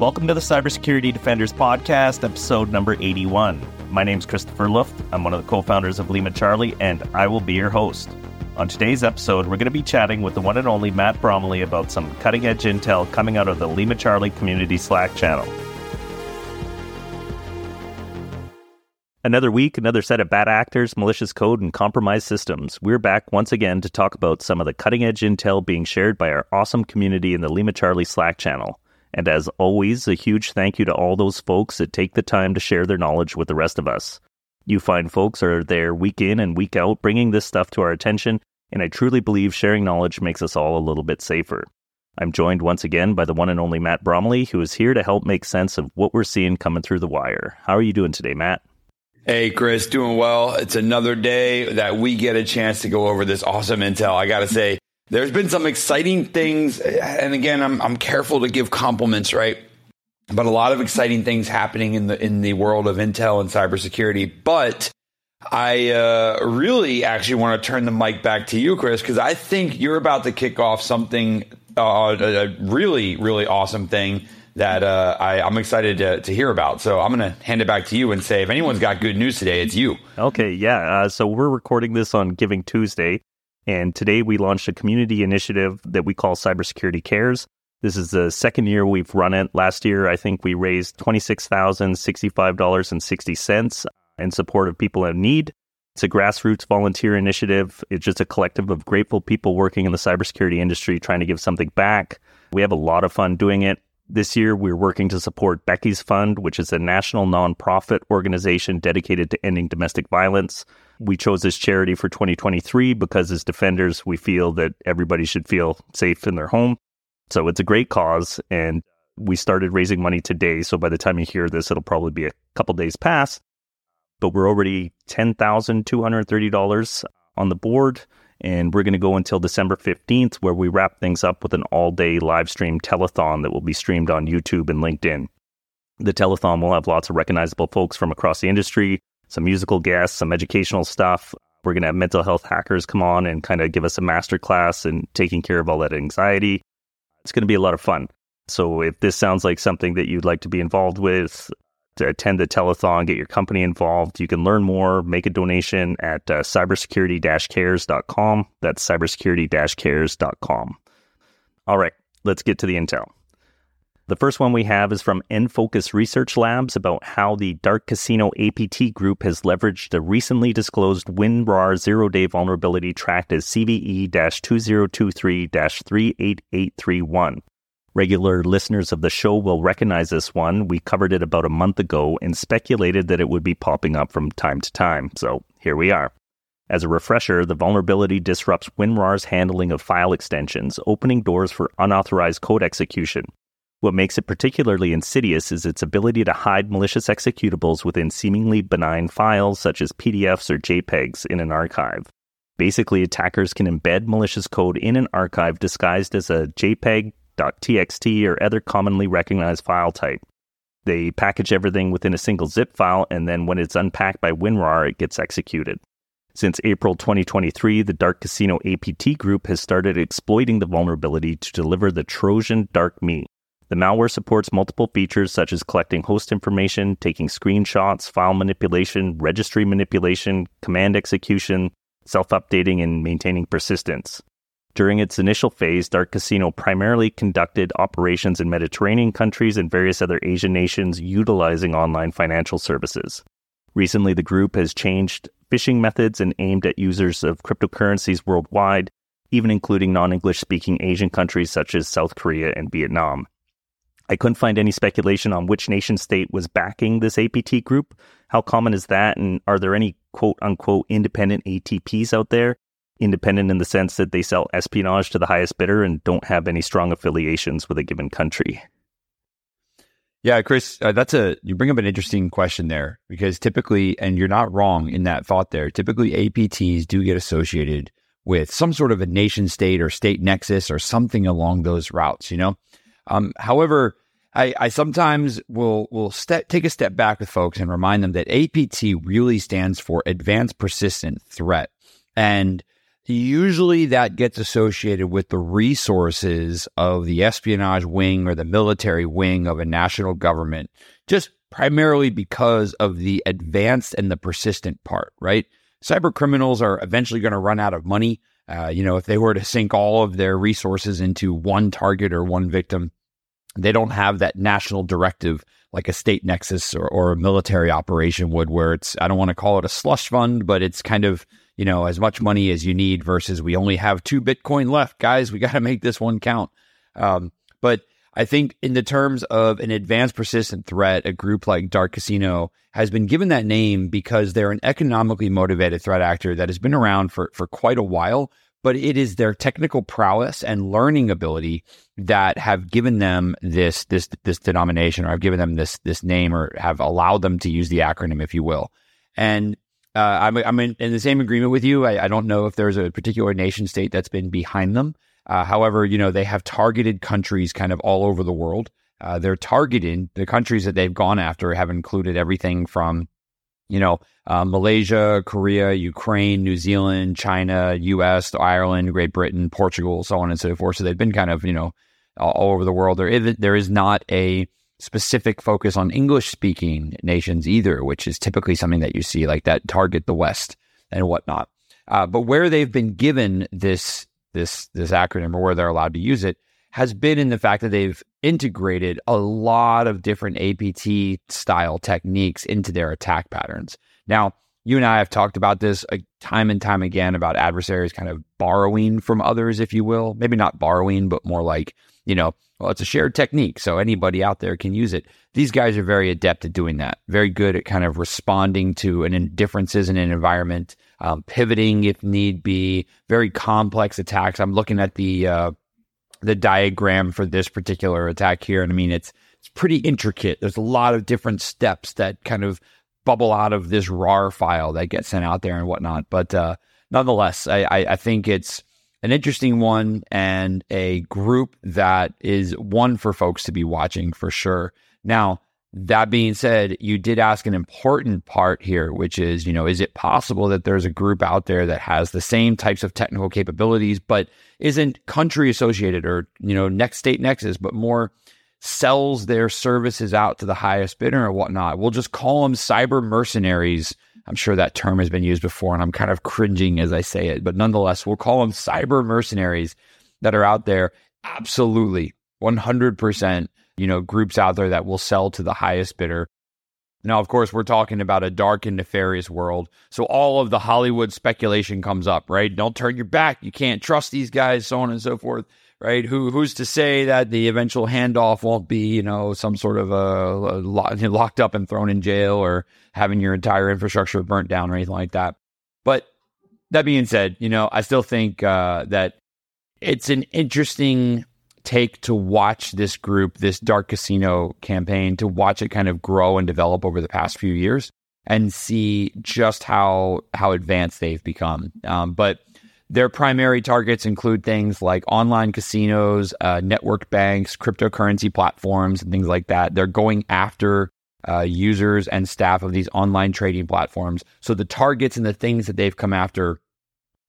Welcome to the Cybersecurity Defenders Podcast, episode number 81. My name is Christopher Luft. I'm one of the co founders of LimaCharlie, and I will be your host. On today's episode, we're going to be chatting with the one and only Matt Bromley about some cutting edge intel coming out of the LimaCharlie community Slack channel. Another week, another set of bad actors, malicious code, and compromised systems. We're back once again to talk about some of the cutting edge intel being shared by our awesome community in the LimaCharlie Slack channel. And as always, a huge thank you to all those folks that take the time to share their knowledge with the rest of us. You fine folks are there week in and week out bringing this stuff to our attention, and I truly believe sharing knowledge makes us all a little bit safer. I'm joined once again by the one and only Matt Bromley, who is here to help make sense of what we're seeing coming through the wire. How are you doing today, Matt? Hey, Chris, doing well. It's another day that we get a chance to go over this awesome intel. I got to say, there's been some exciting things. And again, I'm, I'm careful to give compliments, right? But a lot of exciting things happening in the, in the world of Intel and cybersecurity. But I uh, really actually want to turn the mic back to you, Chris, because I think you're about to kick off something, uh, a really, really awesome thing that uh, I, am excited to, to, hear about. So I'm going to hand it back to you and say, if anyone's got good news today, it's you. Okay, yeah. Uh, so we're recording this on Giving Tuesday. And today we launched a community initiative that we call Cybersecurity Cares. This is the second year we've run it. Last year, I think we raised $26,065.60 in support of people in need. It's a grassroots volunteer initiative. It's just a collective of grateful people working in the cybersecurity industry trying to give something back. We have a lot of fun doing it. This year, we're working to support Becky's Fund, which is a national nonprofit organization dedicated to ending domestic violence. We chose this charity for 2023 because, as defenders, we feel that everybody should feel safe in their home. So it's a great cause, and we started raising money today. So by the time you hear this, it'll probably be a couple days past. But we're already $10,230 on the board, and we're going to go until December 15th, where we wrap things up with an all day live stream telethon that will be streamed on YouTube and LinkedIn. The telethon will have lots of recognizable folks from across the industry, some musical guests, some educational stuff. We're going to have mental health hackers come on and kind of give us a master class and taking care of all that anxiety. It's going to be a lot of fun. So if this sounds like something that you'd like to be involved with, to attend the telethon, get your company involved, you can learn more, make a donation at uh, cybersecurity-cares.com. That's cybersecurity-cares.com. All right, let's get to the intel. The first one we have is from NSFOCUS Research Labs about how the DarkCasino APT group has leveraged the recently disclosed WinRAR zero day vulnerability tracked as CVE 2023 38831. Regular listeners of the show will recognize this one. We covered it about a month ago and speculated that it would be popping up from time to time. So here we are. As a refresher, the vulnerability disrupts WinRAR's handling of file extensions, opening doors for unauthorized code execution. What makes it particularly insidious is its ability to hide malicious executables within seemingly benign files such as PDFs or JPEGs in an archive. Basically, attackers can embed malicious code in an archive disguised as a JPEG, .txt, or other commonly recognized file type. They package everything within a single zip file, and then when it's unpacked by WinRAR, it gets executed. Since April 2023, the DarkCasino APT group has started exploiting the vulnerability to deliver the Trojan DarkMe, the malware supports multiple features such as collecting host information, taking screenshots, file manipulation, registry manipulation, command execution, self updating, and maintaining persistence. During its initial phase, DarkCasino primarily conducted operations in Mediterranean countries and various other Asian nations utilizing online financial services. Recently, the group has changed phishing methods and aimed at users of cryptocurrencies worldwide, even including non English speaking Asian countries such as South Korea and Vietnam. I couldn't find any speculation on which nation state was backing this APT group. How common is that? And are there any quote unquote independent ATPs out there? Independent in the sense that they sell espionage to the highest bidder and don't have any strong affiliations with a given country. Yeah, Chris, uh, that's a you bring up an interesting question there because typically, and you're not wrong in that thought there. Typically, APTs do get associated with some sort of a nation state or state nexus or something along those routes. You know, um, however, I, I, sometimes will will take a step back with folks and remind them that APT really stands for Advanced Persistent Threat, and usually that gets associated with the resources of the espionage wing or the military wing of a national government, just primarily because of the advanced and the persistent part, right? Cyber criminals are eventually going to run out of money. Uh, you know, if they were to sink all of their resources into one target or one victim, they don't have that national directive like a state nexus or, or a military operation would, where it's, I don't want to call it a slush fund, but it's kind of, you know, as much money as you need versus we only have two Bitcoin left. Guys, we got to make this one count. Um, but I think in the terms of an advanced persistent threat, a group like DarkCasino has been given that name because they're an economically motivated threat actor that has been around for, for quite a while, but it is their technical prowess and learning ability that have given them this this this denomination or have given them this this name or have allowed them to use the acronym, if you will. And uh, I'm I'm in, in, the same agreement with you. I, I, don't know if there's a particular nation state that's been behind them. Uh, however, you know they have targeted countries kind of all over the world. Uh, they're targeting the countries that they've gone after have included everything from you know, uh, Malaysia, Korea, Ukraine, New Zealand, China, U.S., Ireland, Great Britain, Portugal, so on and so forth. So they've been kind of, you know, all, over the world. There is, there is not a specific focus on English speaking nations either, which is typically something that you see like that target the West and whatnot. Uh, but where they've been given this this this acronym or where they're allowed to use it has been in the fact that they've integrated a lot of different APT style techniques into their attack patterns. Now, you and I have talked about this uh, time and time again about adversaries kind of borrowing from others, if you will. Maybe not borrowing, but more like, you know, well, it's a shared technique. So anybody out there can use it. These guys are very adept at doing that, very good at kind of responding to an differences in an environment, um, pivoting if need be, very complex attacks. I'm looking at the, uh, the diagram for this particular attack here. And I mean, it's it's pretty intricate. There's a lot of different steps that kind of bubble out of this RAR file that gets sent out there and whatnot. But uh, nonetheless, I, I, I think it's an interesting one and a group that is one for folks to be watching for sure. Now, that being said, you did ask an important part here, which is, you know, is it possible that there's a group out there that has the same types of technical capabilities, but isn't country associated or, you know, next state nexus, but more sells their services out to the highest bidder or whatnot? We'll just call them cyber mercenaries. I'm sure that term has been used before and I'm kind of cringing as I say it, but nonetheless, we'll call them cyber mercenaries that are out there. Absolutely. 100% you know, groups out there that will sell to the highest bidder. Now, of course, we're talking about a dark and nefarious world. So all of the Hollywood speculation comes up, right? Don't turn your back. You can't trust these guys, so on and so forth, right? Who who's to say that the eventual handoff won't be, you know, some sort of a, a locked up and thrown in jail or having your entire infrastructure burnt down or anything like that. But that being said, you know, I still think uh, that it's an interesting take to watch this group, this DarkCasino campaign, to watch it kind of grow and develop over the past few years and see just how how advanced they've become. Um, but their primary targets include things like online casinos, uh, network banks, cryptocurrency platforms, and things like that. They're going after uh, users and staff of these online trading platforms. So the targets and the things that they've come after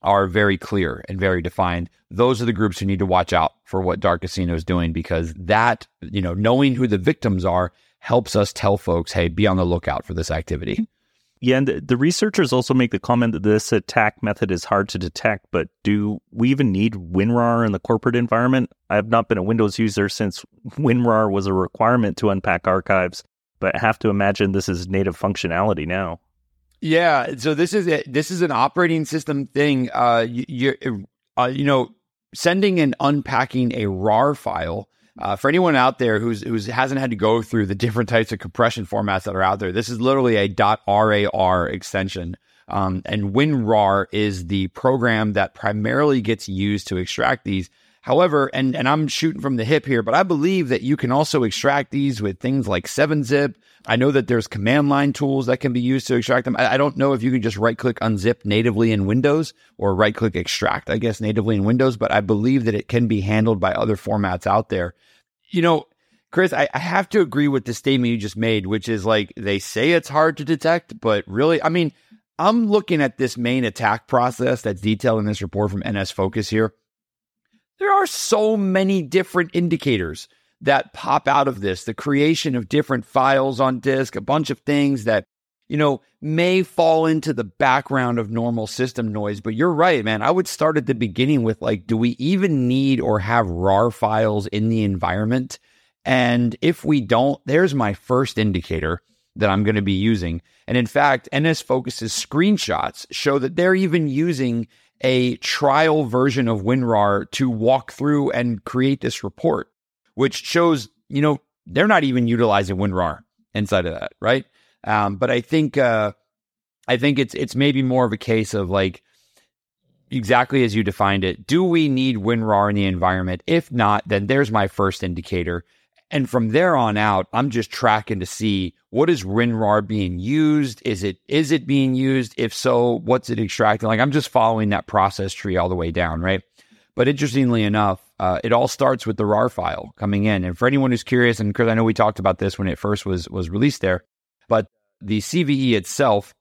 are very clear and very defined. Those are the groups who need to watch out for what DarkCasino is doing because that, you know, knowing who the victims are helps us tell folks, hey, be on the lookout for this activity. Yeah, and the, researchers also make the comment that this attack method is hard to detect, but do we even need WinRAR in the corporate environment? I have not been a Windows user since WinRAR was a requirement to unpack archives, but I have to imagine this is native functionality now. Yeah, so this is a, this is an operating system thing. Uh, you uh, you know, sending and unpacking a RAR file. Uh, for anyone out there who's who's hasn't had to go through the different types of compression formats that are out there, this is literally a .rar extension. Um, and WinRAR is the program that primarily gets used to extract these. However, and, and I'm shooting from the hip here, but I believe that you can also extract these with things like 7-zip. I know that there's command line tools that can be used to extract them. I, I don't know if you can just right click unzip natively in Windows or right click extract, I guess, natively in Windows, but I believe that it can be handled by other formats out there. You know, Chris, I, I, have to agree with the statement you just made, which is like they say it's hard to detect, but really, I mean, I'm looking at this main attack process that's detailed in this report from NSFOCUS here. There are so many different indicators that pop out of this the creation of different files on disk, a bunch of things that, you know, may fall into the background of normal system noise. But you're right, man. I would start at the beginning with like, do we even need or have RAR files in the environment? And if we don't, there's my first indicator that I'm going to be using. And in fact, NSFOCUS's screenshots show that they're even using a trial version of WinRAR to walk through and create this report, which shows, you know, they're not even utilizing WinRAR inside of that, right? Um, but I think uh, I think it's it's maybe more of a case of like exactly as you defined it. Do we need WinRAR in the environment? If not, then there's my first indicator. And from there on out, I'm just tracking to see what is WinRAR being used? Is it is it being used? If so, what's it extracting? Like I'm just following that process tree all the way down, right? But interestingly enough, uh, it all starts with the RAR file coming in. And for anyone who's curious, and because I know we talked about this when it first was was released there, but the CVE itself,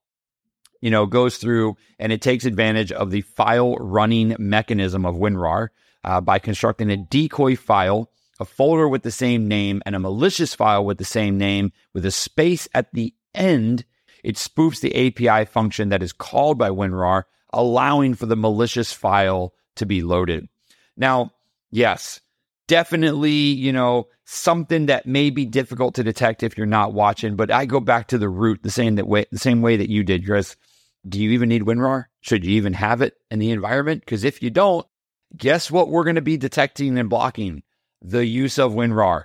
you know, goes through and it takes advantage of the file running mechanism of WinRAR uh, by constructing a decoy file a folder with the same name, and a malicious file with the same name with a space at the end. It spoofs the API function that is called by WinRAR, allowing for the malicious file to be loaded. Now, yes, definitely, you know, something that may be difficult to detect if you're not watching, but I go back to the root the same that way the same way that you did, Chris. Do you even need WinRAR? Should you even have it in the environment? Because if you don't, guess what we're going to be detecting and blocking? the use of WinRAR.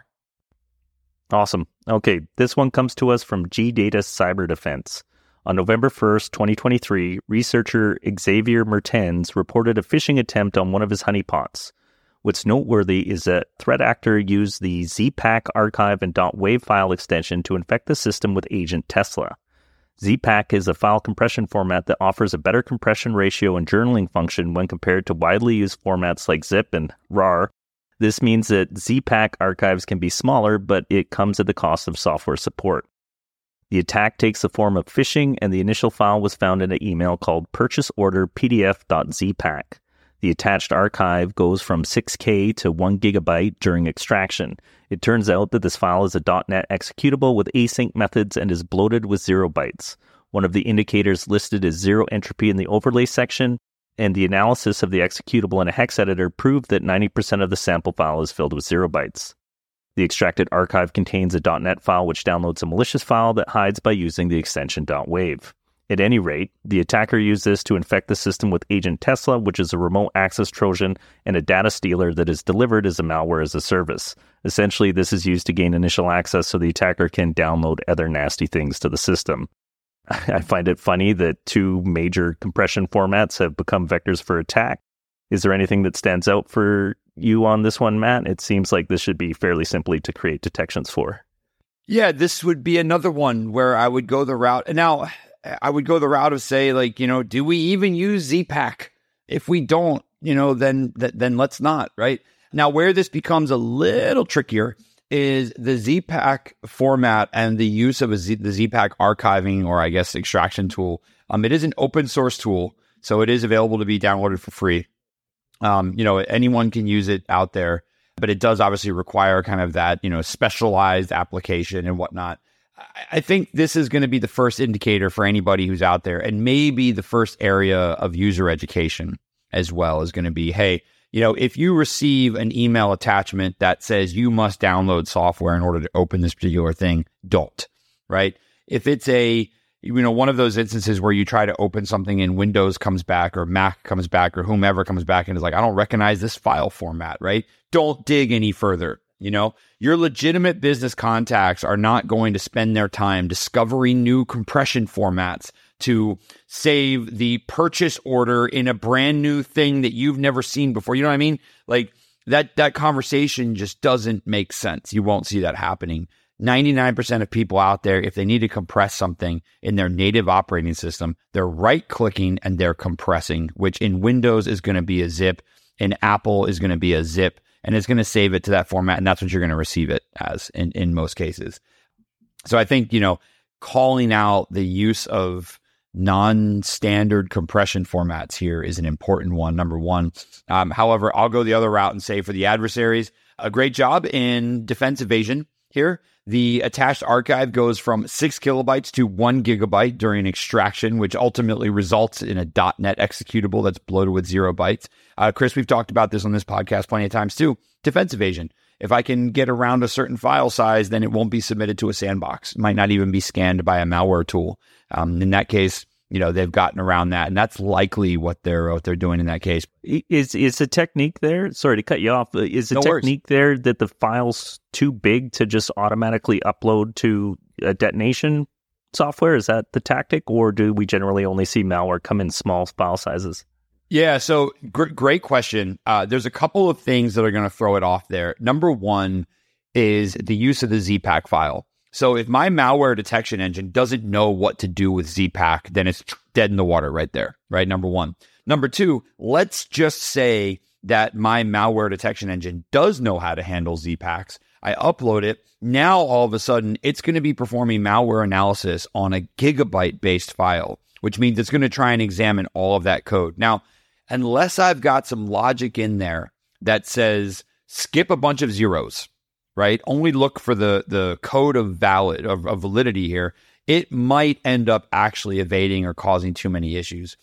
Awesome. Okay, this one comes to us from G Data Cyber Defense. On November 1st, 2023, researcher Xavier Mertens reported a phishing attempt on one of his honeypots. What's noteworthy is that threat actor used the ZPAQ archive and .wav file extension to infect the system with Agent Tesla. ZPAQ is a file compression format that offers a better compression ratio and journaling function when compared to widely used formats like zip and RAR, this means that ZPAQ archives can be smaller, but it comes at the cost of software support. The attack takes the form of phishing, and the initial file was found in an email called purchaseorderpdf.zpaq. The attached archive goes from 6K to 1 gigabyte during extraction. It turns out that this file is a .NET executable with async methods and is bloated with zero bytes. One of the indicators listed is zero entropy in the overlay section, and the analysis of the executable in a hex editor proved that 90% of the sample file is filled with zero bytes. The extracted archive contains a .NET file which downloads a malicious file that hides by using the extension .wav. At any rate, the attacker used this to infect the system with Agent Tesla, which is a remote access Trojan and a data stealer that is delivered as a malware as a service. Essentially, this is used to gain initial access so the attacker can download other nasty things to the system. I find it funny that two major compression formats have become vectors for attack. Is there anything that stands out for you on this one, Matt? It seems like this should be fairly simply to create detections for. Yeah, this would be another one where I would go the route. Now, I would go the route of say, like, you know, do we even use ZPAQ? If we don't, you know, then then let's not, right? Now, where this becomes a little trickier is the ZPAQ format and the use of Z, the ZPAQ archiving or I guess extraction tool. Um, it is an open source tool, so it is available to be downloaded for free. Um, you know, anyone can use it out there, but it does obviously require kind of that you know specialized application and whatnot. I think this is going to be the first indicator for anybody who's out there, and maybe the first area of user education as well is going to be, hey, you know, if you receive an email attachment that says you must download software in order to open this particular thing, don't, right? If it's a, you know, one of those instances where you try to open something and Windows comes back or Mac comes back or whomever comes back and is like, I don't recognize this file format, right? Don't dig any further. You know, your legitimate business contacts are not going to spend their time discovering new compression formats to save the purchase order in a brand new thing that you've never seen before. You know what I mean? Like that that conversation just doesn't make sense. You won't see that happening. 99% of people out there, if they need to compress something in their native operating system, they're right clicking and they're compressing, which in Windows is going to be a zip, in Apple is going to be a zip, and it's going to save it to that format. And that's what you're going to receive it as in, in most cases. So I think, you know, calling out the use of non standard compression formats here is an important one, number one. Um, however, I'll go the other route and say for the adversaries, a great job in defense evasion here. The attached archive goes from six kilobytes to one gigabyte during extraction, which ultimately results in a .NET executable that's bloated with zero bytes. Uh, Chris, we've talked about this on this podcast plenty of times too. Defense evasion. If I can get around a certain file size, then it won't be submitted to a sandbox. It might not even be scanned by a malware tool. Um, in that case, you know they've gotten around that, and that's likely what they're what they're doing in that case. Is is the technique there? Sorry to cut you off. Is the no technique worries. there that the file's too big to just automatically upload to a detonation software? Is that the tactic, or do we generally only see malware come in small file sizes? Yeah, so gr- great question. Uh, there's a couple of things that are going to throw it off there. Number one is the use of the ZPack file. So if my malware detection engine doesn't know what to do with ZPAQ, then it's dead in the water right there, right? Number one. Number two, let's just say that my malware detection engine does know how to handle ZPAQs. I upload it. Now, all of a sudden, it's going to be performing malware analysis on a gigabyte based file, which means it's going to try and examine all of that code. Now, unless I've got some logic in there that says skip a bunch of zeros, right? Only look for the the code of valid of, of validity here. It might end up actually evading or causing too many issues.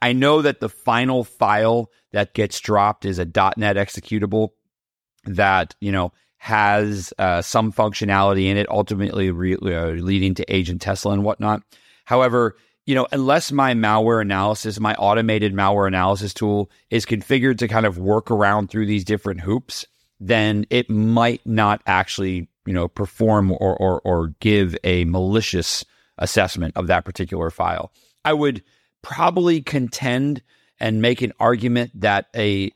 I know that the final file that gets dropped is a .NET executable that you know has uh, some functionality in it, ultimately re- uh, leading to Agent Tesla and whatnot. However, you know, unless my malware analysis, my automated malware analysis tool is configured to kind of work around through these different hoops, then it might not actually, you know, perform or, or, or give a malicious assessment of that particular file. I would probably contend and make an argument that a,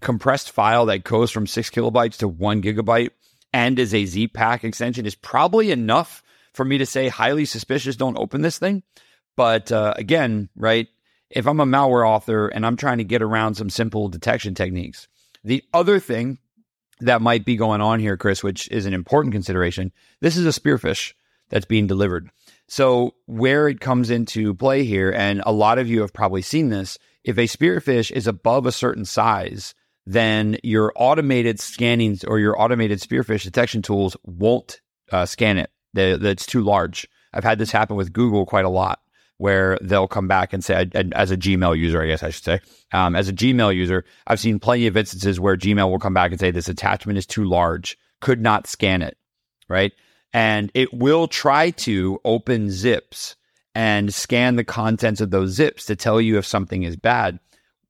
compressed file that goes from six kilobytes to one gigabyte and is a ZPAQ extension is probably enough for me to say highly suspicious. Don't open this thing. But uh, again, right? If I'm a malware author and I'm trying to get around some simple detection techniques, the other thing that might be going on here, Chris, which is an important consideration. This is a spearphish that's being delivered. So, where it comes into play here, and a lot of you have probably seen this, if a spearphish is above a certain size, then your automated scanning or your automated spearphish detection tools won't uh, scan it. That's too large. I've had this happen with Google quite a lot where they'll come back and say, as a Gmail user, I guess I should say, um, as a Gmail user, I've seen plenty of instances where Gmail will come back and say, this attachment is too large, could not scan it, right? And it will try to open zips and scan the contents of those zips to tell you if something is bad.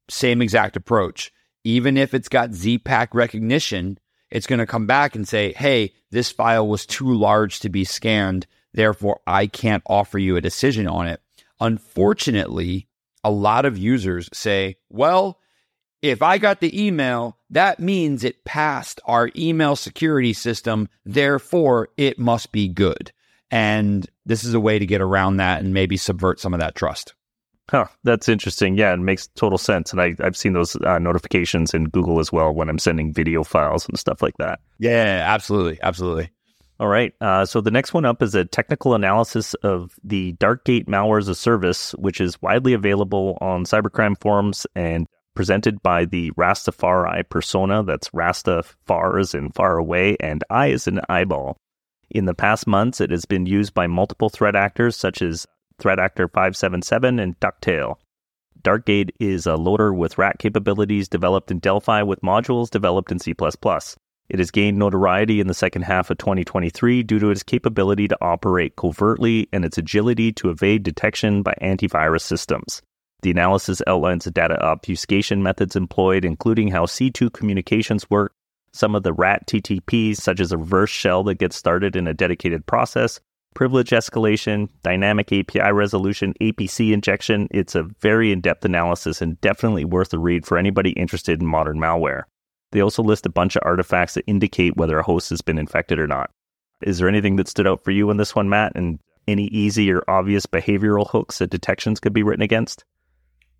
Same exact approach. Even if it's got ZPAQ recognition, it's going to come back and say, hey, this file was too large to be scanned. Therefore, I can't offer you a decision on it. Unfortunately, a lot of users say, well, if I got the email, that means it passed our email security system. Therefore, it must be good. And this is a way to get around that and maybe subvert some of that trust. Huh, that's interesting. Yeah, it makes total sense. And I, I've seen those uh, notifications in Google as well when I'm sending video files and stuff like that. Yeah, absolutely. Absolutely. All right. Uh, so the next one up is a technical analysis of the Darkgate malware as a service, which is widely available on cybercrime forums and presented by the RastaFarEye persona. That's Rasta far as in far away, and I is an eyeball. In the past months, it has been used by multiple threat actors such as Threat Actor 577 and Ducktail. Darkgate is a loader with rat capabilities developed in Delphi with modules developed in C. It has gained notoriety in the second half of 2023 due to its capability to operate covertly and its agility to evade detection by antivirus systems. The analysis outlines the data obfuscation methods employed, including how C2 communications work, some of the RAT TTPs, such as a reverse shell that gets started in a dedicated process, privilege escalation, dynamic API resolution, APC injection. It's a very in depth analysis and definitely worth a read for anybody interested in modern malware. They also list a bunch of artifacts that indicate whether a host has been infected or not. Is there anything that stood out for you in this one, Matt? And any easy or obvious behavioral hooks that detections could be written against?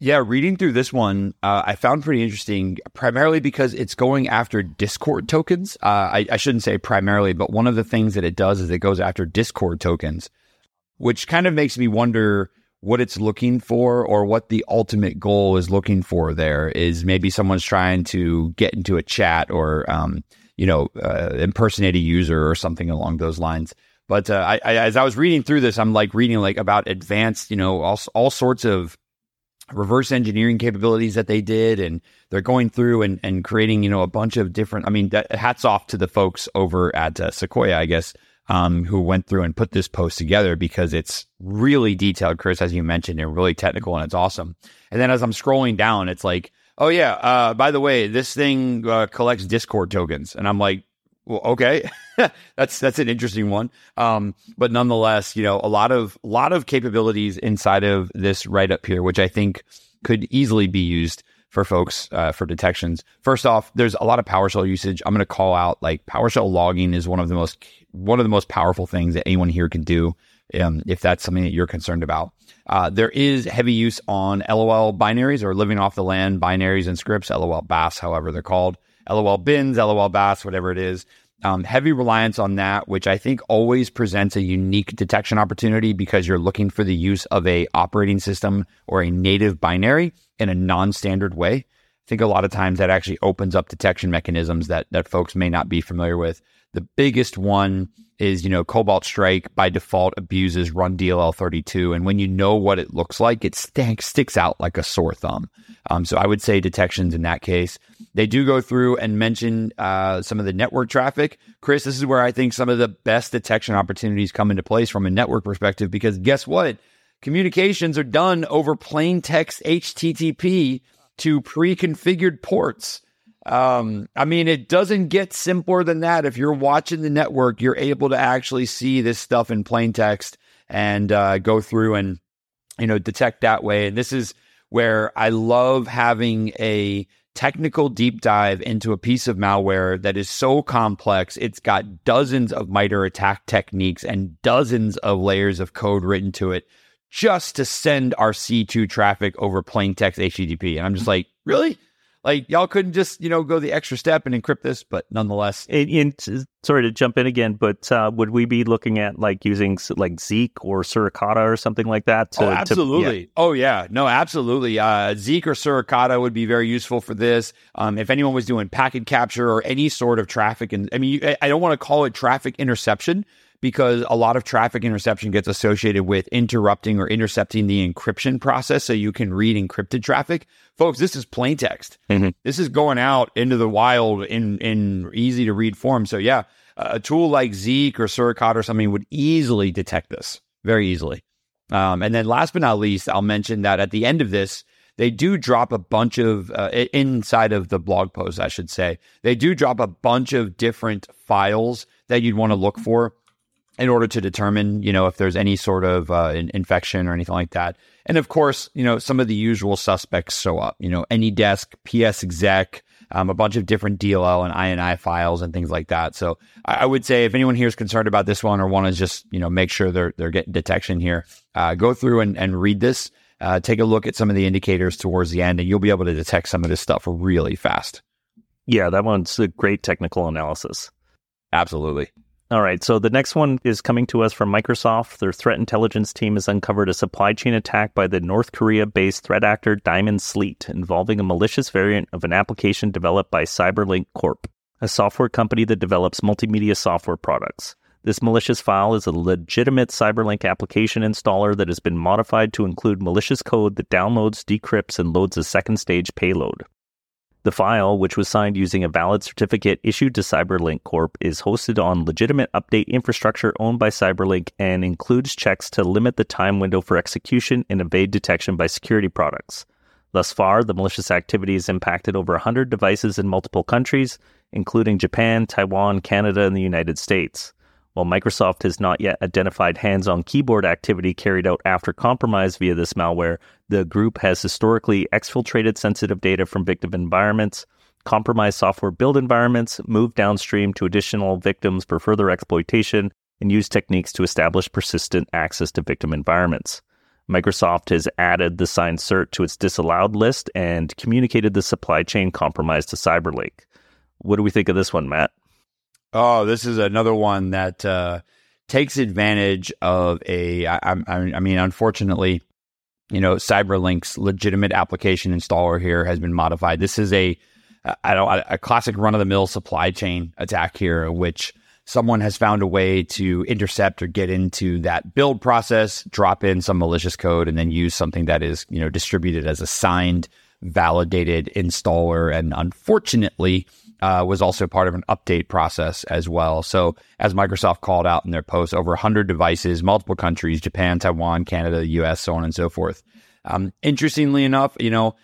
Yeah, reading through this one, uh, I found pretty interesting, primarily because it's going after Discord tokens. Uh, I, I, shouldn't say primarily, but one of the things that it does is it goes after Discord tokens, which kind of makes me wonder what it's looking for or what the ultimate goal is looking for there is maybe someone's trying to get into a chat or um, you know uh, impersonate a user or something along those lines. But uh, I, I, as i was reading through this i'm like reading like about advanced you know all, all sorts of reverse engineering capabilities that they did and they're going through and, and creating you know a bunch of different i mean that, hats off to the folks over at uh, Sekoia i guess um, who went through and put this post together because it's really detailed. Chris as you mentioned and really technical and it's awesome. And then as i'm scrolling down it's like oh yeah uh, by the way this thing uh, collects discord tokens. And i'm like well, okay, that's that's an interesting one. Um, but nonetheless, you know, a lot of a lot of capabilities inside of this write up here, which I think could easily be used for folks uh, for detections. First off, there's a lot of PowerShell usage. I'm going to call out like PowerShell logging is one of the most one of the most powerful things that anyone here can do. Um, if that's something that you're concerned about, uh, there is heavy use on LOL binaries or living off the land binaries and scripts, LOL BAS, however they're called. LOL bins, LOL BAS, whatever it is. Um, heavy reliance on that, which I think always presents a unique detection opportunity because you're looking for the use of a operating system or a native binary in a non-standard way. I think a lot of times that actually opens up detection mechanisms that that folks may not be familiar with. The biggest one is, you know, Cobalt Strike by default abuses rundll32. And when you know what it looks like, it stank, sticks out like a sore thumb. Um, so I would say detections in that case. They do go through and mention uh, some of the network traffic. Chris, this is where I think some of the best detection opportunities come into place from a network perspective, because guess what? Communications are done over plain text HTTP to pre configured ports. Um, I mean, it doesn't get simpler than that. If you're watching the network, you're able to actually see this stuff in plain text and uh, go through and you know detect that way. And this is where I love having a technical deep dive into a piece of malware that is so complex. It's got dozens of MITRE ATT&CK techniques and dozens of layers of code written to it just to send our C2 traffic over plain text HTTP. And I'm just like, really? Like y'all couldn't just you know go the extra step and encrypt this, but nonetheless. And, and sorry to jump in again, but uh, would we be looking at like using like Zeek or Suricata or something like that? To, oh, absolutely. To, yeah. Oh yeah, no, absolutely. Uh, Zeek or Suricata would be very useful for this. Um, if anyone was doing packet capture or any sort of traffic, and I mean, I don't want to call it traffic interception because a lot of traffic interception gets associated with interrupting or intercepting the encryption process so you can read encrypted traffic. Folks, this is plain text. Mm-hmm. This is going out into the wild in, in easy to read form. So, yeah, a tool like Zeek or Suricata or something would easily detect this very easily. Um, and then last but not least, I'll mention that at the end of this, they do drop a bunch of uh, inside of the blog post, I should say, they do drop a bunch of different files that you'd want to look for in order to determine, you know, if there's any sort of uh, infection or anything like that. And of course, you know, some of the usual suspects show up, you know, AnyDesk, PsExec, um, a bunch of different DLL and INI files and things like that. So I, I would say if anyone here is concerned about this one or want to just, you know, make sure they're, they're getting detection here, uh, go through and, and read this. Uh, take a look at some of the indicators towards the end, and you'll be able to detect some of this stuff really fast. Yeah, that one's a great technical analysis. Absolutely. All right, so the next one is coming to us from Microsoft. Their threat intelligence team has uncovered a supply chain attack by the North Korea based threat actor Diamond Sleet involving a malicious variant of an application developed by Cyberlink Corp, a software company that develops multimedia software products. This malicious file is a legitimate Cyberlink application installer that has been modified to include malicious code that downloads, decrypts, and loads a second stage payload. The file, which was signed using a valid certificate issued to Cyberlink Corp, is hosted on legitimate update infrastructure owned by Cyberlink and includes checks to limit the time window for execution and evade detection by security products. Thus far, the malicious activity has impacted over 100 devices in multiple countries, including Japan, Taiwan, Canada, and the United States. While Microsoft has not yet identified hands on keyboard activity carried out after compromise via this malware, the group has historically exfiltrated sensitive data from victim environments, compromised software build environments, moved downstream to additional victims for further exploitation, and used techniques to establish persistent access to victim environments. Microsoft has added the signed cert to its disallowed list and communicated the supply chain compromise to Cyberlink. What do we think of this one, Matt? Oh, this is another one that uh, takes advantage of a. I, I, I mean, unfortunately, you know, CyberLink's legitimate application installer here has been modified. This is a I don't a classic run of the mill supply chain attack here, which someone has found a way to intercept or get into that build process, drop in some malicious code, and then use something that is you know distributed as a signed, validated installer, and unfortunately. Uh, was also part of an update process as well. So, as Microsoft called out in their post, over 100 devices, multiple countries, Japan, Taiwan, Canada, the US, so on and so forth. Um, interestingly enough, you know,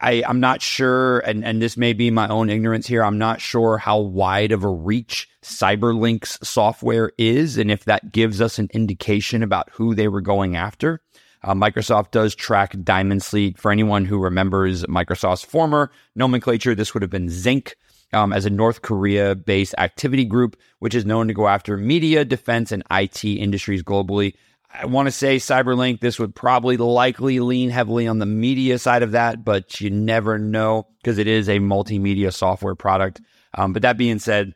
I, I'm not sure, and, and this may be my own ignorance here. I'm not sure how wide of a reach CyberLink's software is, and if that gives us an indication about who they were going after. Uh, Microsoft does track Diamond Sleet. For anyone who remembers Microsoft's former nomenclature, this would have been ZINC. Um, as a North Korea based activity group, which is known to go after media, defense, and IT industries globally. I want to say Cyberlink, this would probably likely lean heavily on the media side of that, but you never know because it is a multimedia software product. Um, but that being said,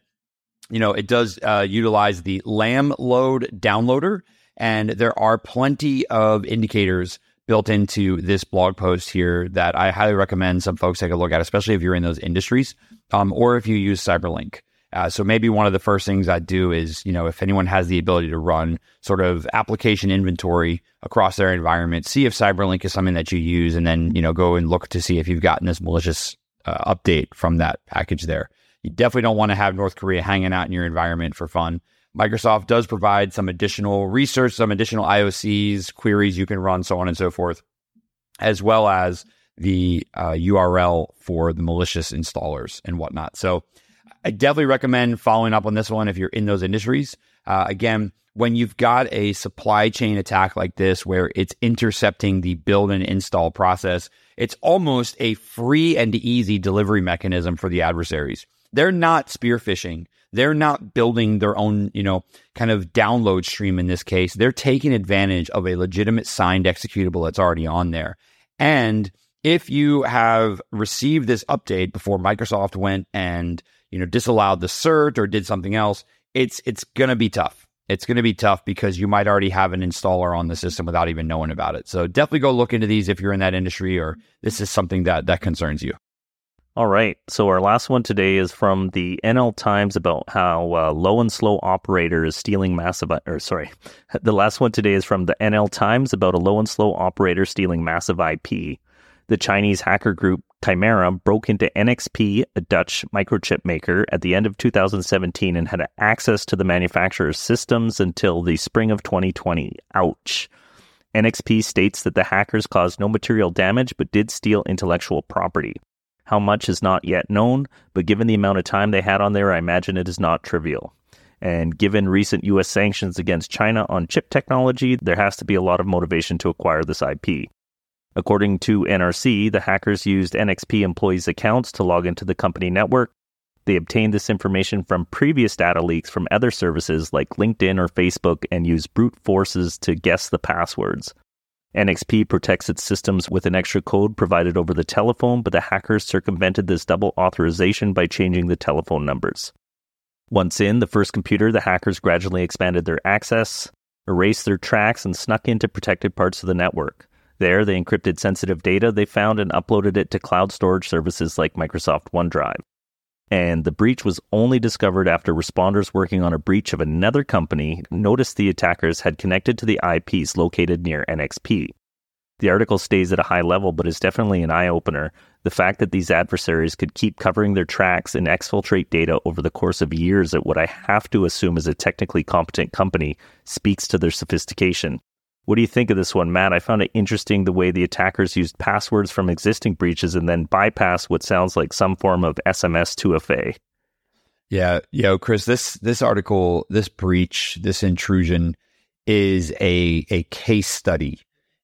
you know, it does uh, utilize the LambLoad downloader, and there are plenty of indicators built into this blog post here that I highly recommend some folks take a look at, especially if you're in those industries um, or if you use Cyberlink. Uh, so maybe one of the first things I do is, you know, if anyone has the ability to run sort of application inventory across their environment, see if CyberLink is something that you use, and then you know go and look to see if you've gotten this malicious uh, update from that package there. You definitely don't want to have North Korea hanging out in your environment for fun. Microsoft does provide some additional research, some additional IOCs, queries you can run, so on and so forth, as well as the uh, URL for the malicious installers and whatnot. So I definitely recommend following up on this one if you're in those industries. Uh, again, when you've got a supply chain attack like this where it's intercepting the build and install process, it's almost a free and easy delivery mechanism for the adversaries. They're not spear phishing. They're not building their own, you know, kind of download stream in this case. They're taking advantage of a legitimate signed executable that's already on there. And if you have received this update before Microsoft went and you know, disallowed the cert or did something else, it's it's going to be tough. It's going to be tough because you might already have an installer on the system without even knowing about it. So definitely go look into these if you're in that industry or this is something that that concerns you. All right. So our last one today is from the NL Times about how uh, low and slow operator is stealing massive. Or sorry, the last one today is from the NL Times about a low and slow operator stealing massive IP. The Chinese hacker group Chimera broke into NXP, a Dutch microchip maker, at the end of 2017 and had access to the manufacturer's systems until the spring of 2020. Ouch. NXP states that the hackers caused no material damage but did steal intellectual property. How much is not yet known, but given the amount of time they had on there, I imagine it is not trivial. And given recent US sanctions against China on chip technology, there has to be a lot of motivation to acquire this IP. According to NRC, the hackers used NXP employees' accounts to log into the company network. They obtained this information from previous data leaks from other services like LinkedIn or Facebook and used brute forces to guess the passwords. NXP protects its systems with an extra code provided over the telephone, but the hackers circumvented this double authorization by changing the telephone numbers. Once in the first computer, the hackers gradually expanded their access, erased their tracks, and snuck into protected parts of the network. There, they encrypted sensitive data they found and uploaded it to cloud storage services like Microsoft OneDrive. And the breach was only discovered after responders working on a breach of another company noticed the attackers had connected to the IPs located near NXP. The article stays at a high level, but is definitely an eye opener. The fact that these adversaries could keep covering their tracks and exfiltrate data over the course of years at what I have to assume is a technically competent company speaks to their sophistication. What do you think of this one, Matt? I found it interesting the way the attackers used passwords from existing breaches and then bypass what sounds like some form of SMS 2FA. Yeah, yo, Chris, this this article, this breach, this intrusion is a a case study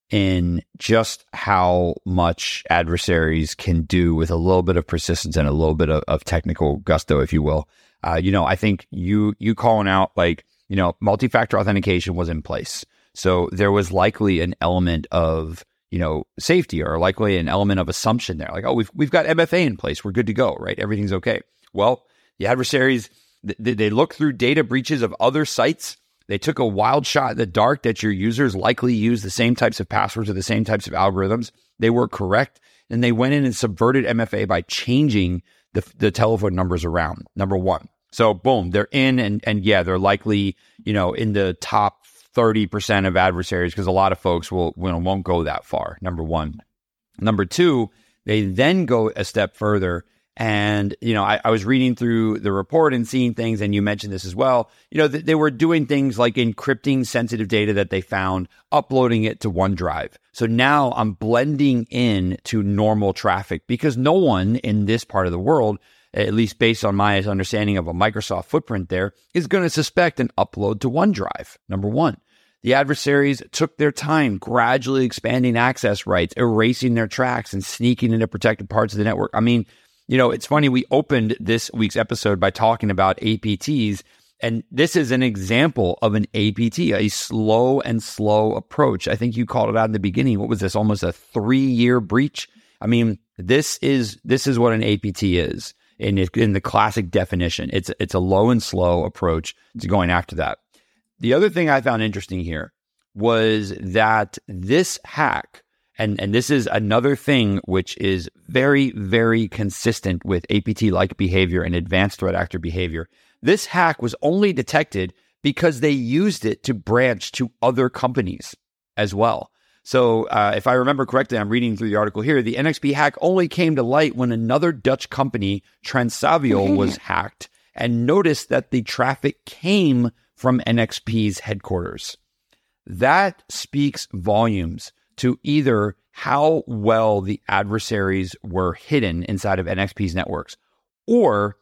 in just how much adversaries can do with a little bit of persistence and a little bit of, of technical gusto, if you will. Uh, you know, I think you you calling out like you know multi-factor authentication was in place. So there was likely an element of, you know, safety or likely an element of assumption there. Like, oh, we've, we've got MFA in place. We're good to go, right? Everything's okay. Well, the adversaries, they look through data breaches of other sites They took a wild shot in the dark that your users likely use the same types of passwords or the same types of algorithms. They were correct. And they went in and subverted MFA by changing the, the telephone numbers around. Number one. So boom, they're in and and yeah, they're likely, you know, in the top 30% of adversaries because a lot of folks will, will won't go that far. Number 1. Number 2, they then go a step further and, you know, I, I, was reading through the report and seeing things, and you mentioned this as well. You know, th- they were doing things like encrypting sensitive data that they found, uploading it to OneDrive. So now I'm blending in to normal traffic because no one in this part of the world, at least based on my understanding of a Microsoft footprint there, is going to suspect an upload to OneDrive. Number one. The adversaries took their time gradually expanding access rights, erasing their tracks, and sneaking into protected parts of the network. I mean, you know, it's funny. We opened this week's episode by talking about APTs, and this is an example of an APT, a slow and slow approach. I think you called it out in the beginning. What was this? Almost a three year breach. I mean, this is this is what an APT is in in the classic definition. It's it's a low and slow approach to going after that. The other thing I found interesting here was that this hack and, and this is another thing which is very, very consistent with APT like behavior and advanced threat actor behavior. This hack was only detected because they used it to branch to other companies as well. So, uh, if I remember correctly, I'm reading through the article here. The NXP hack only came to light when another Dutch company, Transavia, was hacked and noticed that the traffic came from NXP's headquarters. That speaks volumes to either how well the adversaries were hidden inside of NXP's networks or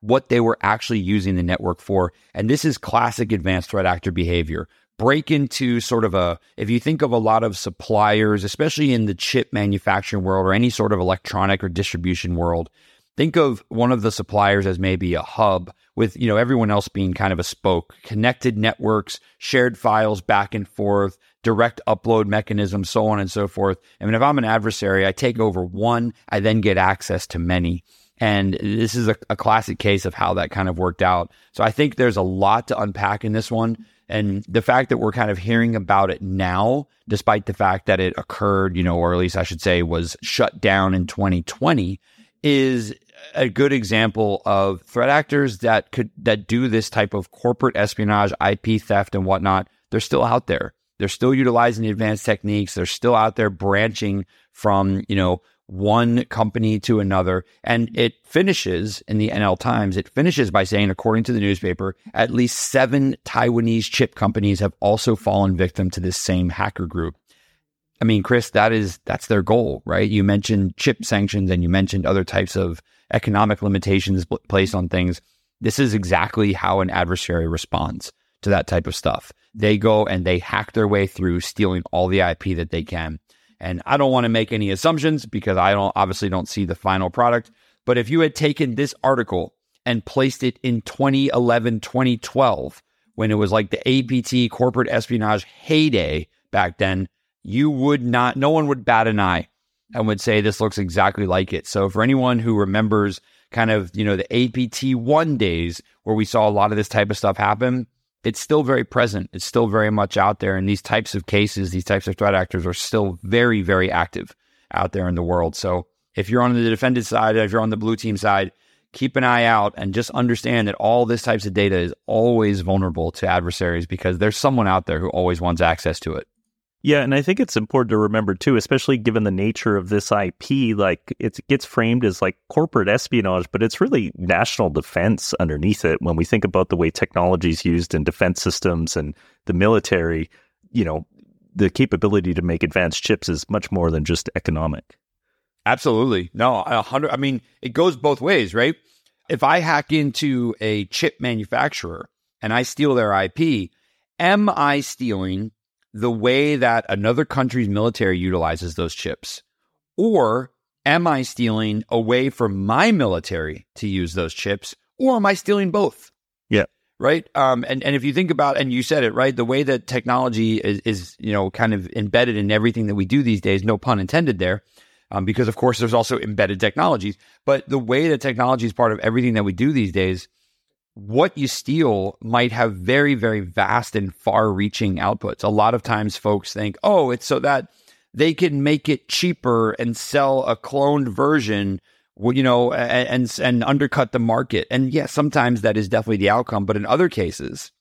what they were actually using the network for. And this is classic advanced threat actor behavior. Break into sort of a, if you think of a lot of suppliers, especially in the chip manufacturing world or any sort of electronic or distribution world, think of one of the suppliers as maybe a hub with you know everyone else being kind of a spoke connected networks shared files back and forth direct upload mechanisms so on and so forth. I mean if i'm an adversary i take over one i then get access to many. And this is a, a classic case of how that kind of worked out. So i think there's a lot to unpack in this one. And the fact that we're kind of hearing about it now despite the fact that it occurred you know or at least i should say was shut down in 2020 is a good example of threat actors that could that do this type of corporate espionage, IP theft, and whatnot. They're still out there. They're still utilizing the advanced techniques. They're still out there branching from you know one company to another. And it finishes in the NL Times. It finishes by saying, according to the newspaper, at least seven Taiwanese chip companies have also fallen victim to this same hacker group. I mean, Chris, that is that's their goal, right? You mentioned chip sanctions and you mentioned other types of economic limitations placed on things. This is exactly how an adversary responds to that type of stuff. They go and they hack their way through stealing all the IP that they can. And I don't want to make any assumptions because I don't obviously don't see the final product. But if you had taken this article and placed it in 2011, 2012, when it was like the APT corporate espionage heyday back then, you would not, no one would bat an eye and would say this looks exactly like it. So for anyone who remembers kind of, you know, the APT one days where we saw a lot of this type of stuff happen, it's still very present. It's still very much out there. And these types of cases, these types of threat actors are still very, very active out there in the world. So if you're on the defended side, if you're on the blue team side, keep an eye out and just understand that all this types of data is always vulnerable to adversaries because there's someone out there who always wants access to it. Yeah, and I think it's important to remember too, especially given the nature of this IP, like it gets framed as like corporate espionage, but it's really national defense underneath it. When we think about the way technology is used in defense systems and the military, you know, the capability to make advanced chips is much more than just economic. Absolutely. No, a hundred. I mean, it goes both ways, right? If I hack into a chip manufacturer and I steal their IP, am I stealing the way that another country's military utilizes those chips? Or am I stealing away from my military to use those chips? Or am I stealing both? Yeah. Right. Um, and, and if you think about, and you said it, right, the way that technology is, is, you know, kind of embedded in everything that we do these days, no pun intended there, um, because of course there's also embedded technologies, but the way that technology is part of everything that we do these days, what you steal might have very, very vast and far reaching outputs. A lot of times folks think, oh, it's so that they can make it cheaper and sell a cloned version, you know, and, and, and undercut the market. And yes, sometimes that is definitely the outcome. But in other cases,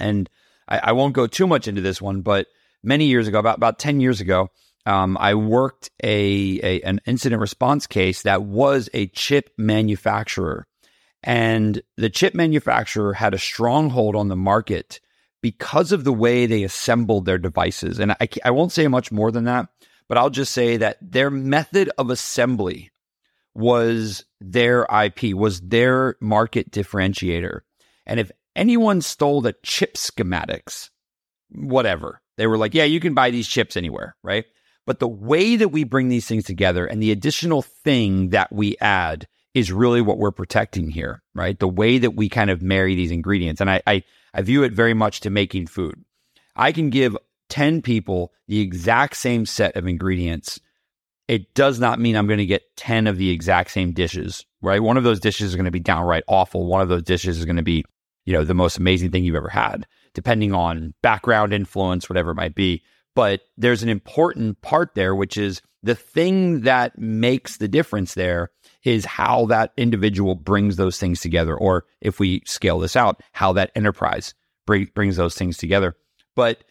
and I, I won't go too much into this one, but many years ago, about, about 10 years ago, um, I worked a, a an incident response case that was a chip manufacturer and the chip manufacturer had a stronghold on the market because of the way they assembled their devices. And I, I won't say much more than that, but I'll just say that their method of assembly was their IP, was their market differentiator. And if anyone stole the chip schematics, whatever, they were like, yeah, you can buy these chips anywhere, right? But the way that we bring these things together and the additional thing that we add is really what we're protecting here, right? The way that we kind of marry these ingredients. And I, I, I view it very much to making food. I can give 10 people the exact same set of ingredients. It does not mean I'm going to get 10 of the exact same dishes, right? One of those dishes is going to be downright awful. One of those dishes is going to be, you know, the most amazing thing you've ever had, depending on background influence, whatever it might be. But there's an important part there, which is the thing that makes the difference there is how that individual brings those things together. Or if we scale this out, how that enterprise bring, brings those things together. But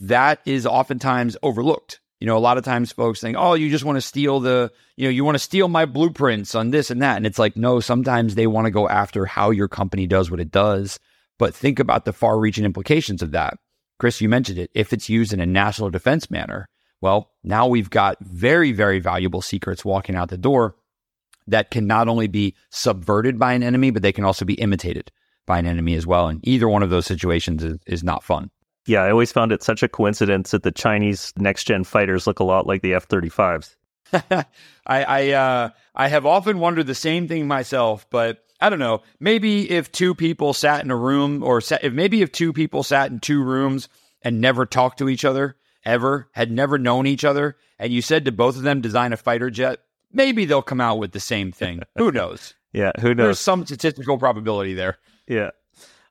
that is oftentimes overlooked. You know, a lot of times folks think, oh, you just want to steal the, you know, you want to steal my blueprints on this and that. And it's like, no, sometimes they want to go after how your company does what it does. But think about the far reaching implications of that. Chris, you mentioned it. If it's used in a national defense manner, well, now we've got very, very valuable secrets walking out the door that can not only be subverted by an enemy, but they can also be imitated by an enemy as well. And either one of those situations is, is not fun. Yeah, I always found it such a coincidence that the Chinese next gen fighters look a lot like the F 35s. I I, uh, I have often wondered the same thing myself, but I don't know. Maybe if two people sat in a room, or sat, if maybe if two people sat in two rooms and never talked to each other ever, had never known each other, and you said to both of them design a fighter jet, maybe they'll come out with the same thing. who knows? Yeah, who knows? There's some statistical probability there. Yeah.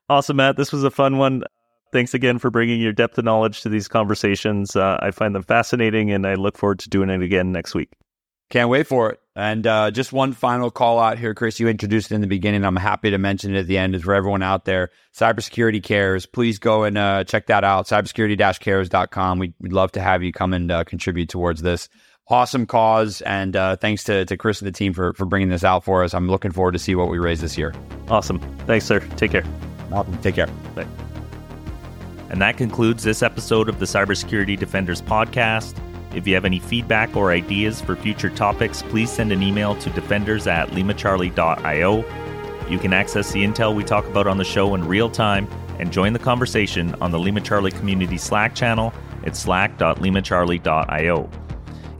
Awesome, Matt. This was a fun one. Thanks again for bringing your depth of knowledge to these conversations. Uh, I find them fascinating, and I look forward to doing it again next week. Can't wait for it. And uh, just one final call out here, Chris. You introduced it in the beginning. I'm happy to mention it at the end. Is for everyone out there, Cybersecurity Cares. Please go and uh, check that out. Cybersecurity-cares.com. We'd, we'd love to have you come and uh, contribute towards this awesome cause. And uh, thanks to, to Chris and the team for, for bringing this out for us. I'm looking forward to see what we raise this year. Awesome. Thanks, sir. Take care. Awesome. Take care. Bye. And that concludes this episode of the Cybersecurity Defenders podcast. If you have any feedback or ideas for future topics, please send an email to defenders at limacharlie.io. You can access the intel we talk about on the show in real time and join the conversation on the LimaCharlie Community Slack channel at slack.limacharlie.io.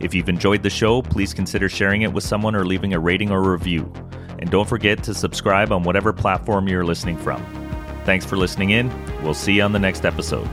If you've enjoyed the show, please consider sharing it with someone or leaving a rating or review. And don't forget to subscribe on whatever platform you're listening from. Thanks for listening in. We'll see you on the next episode.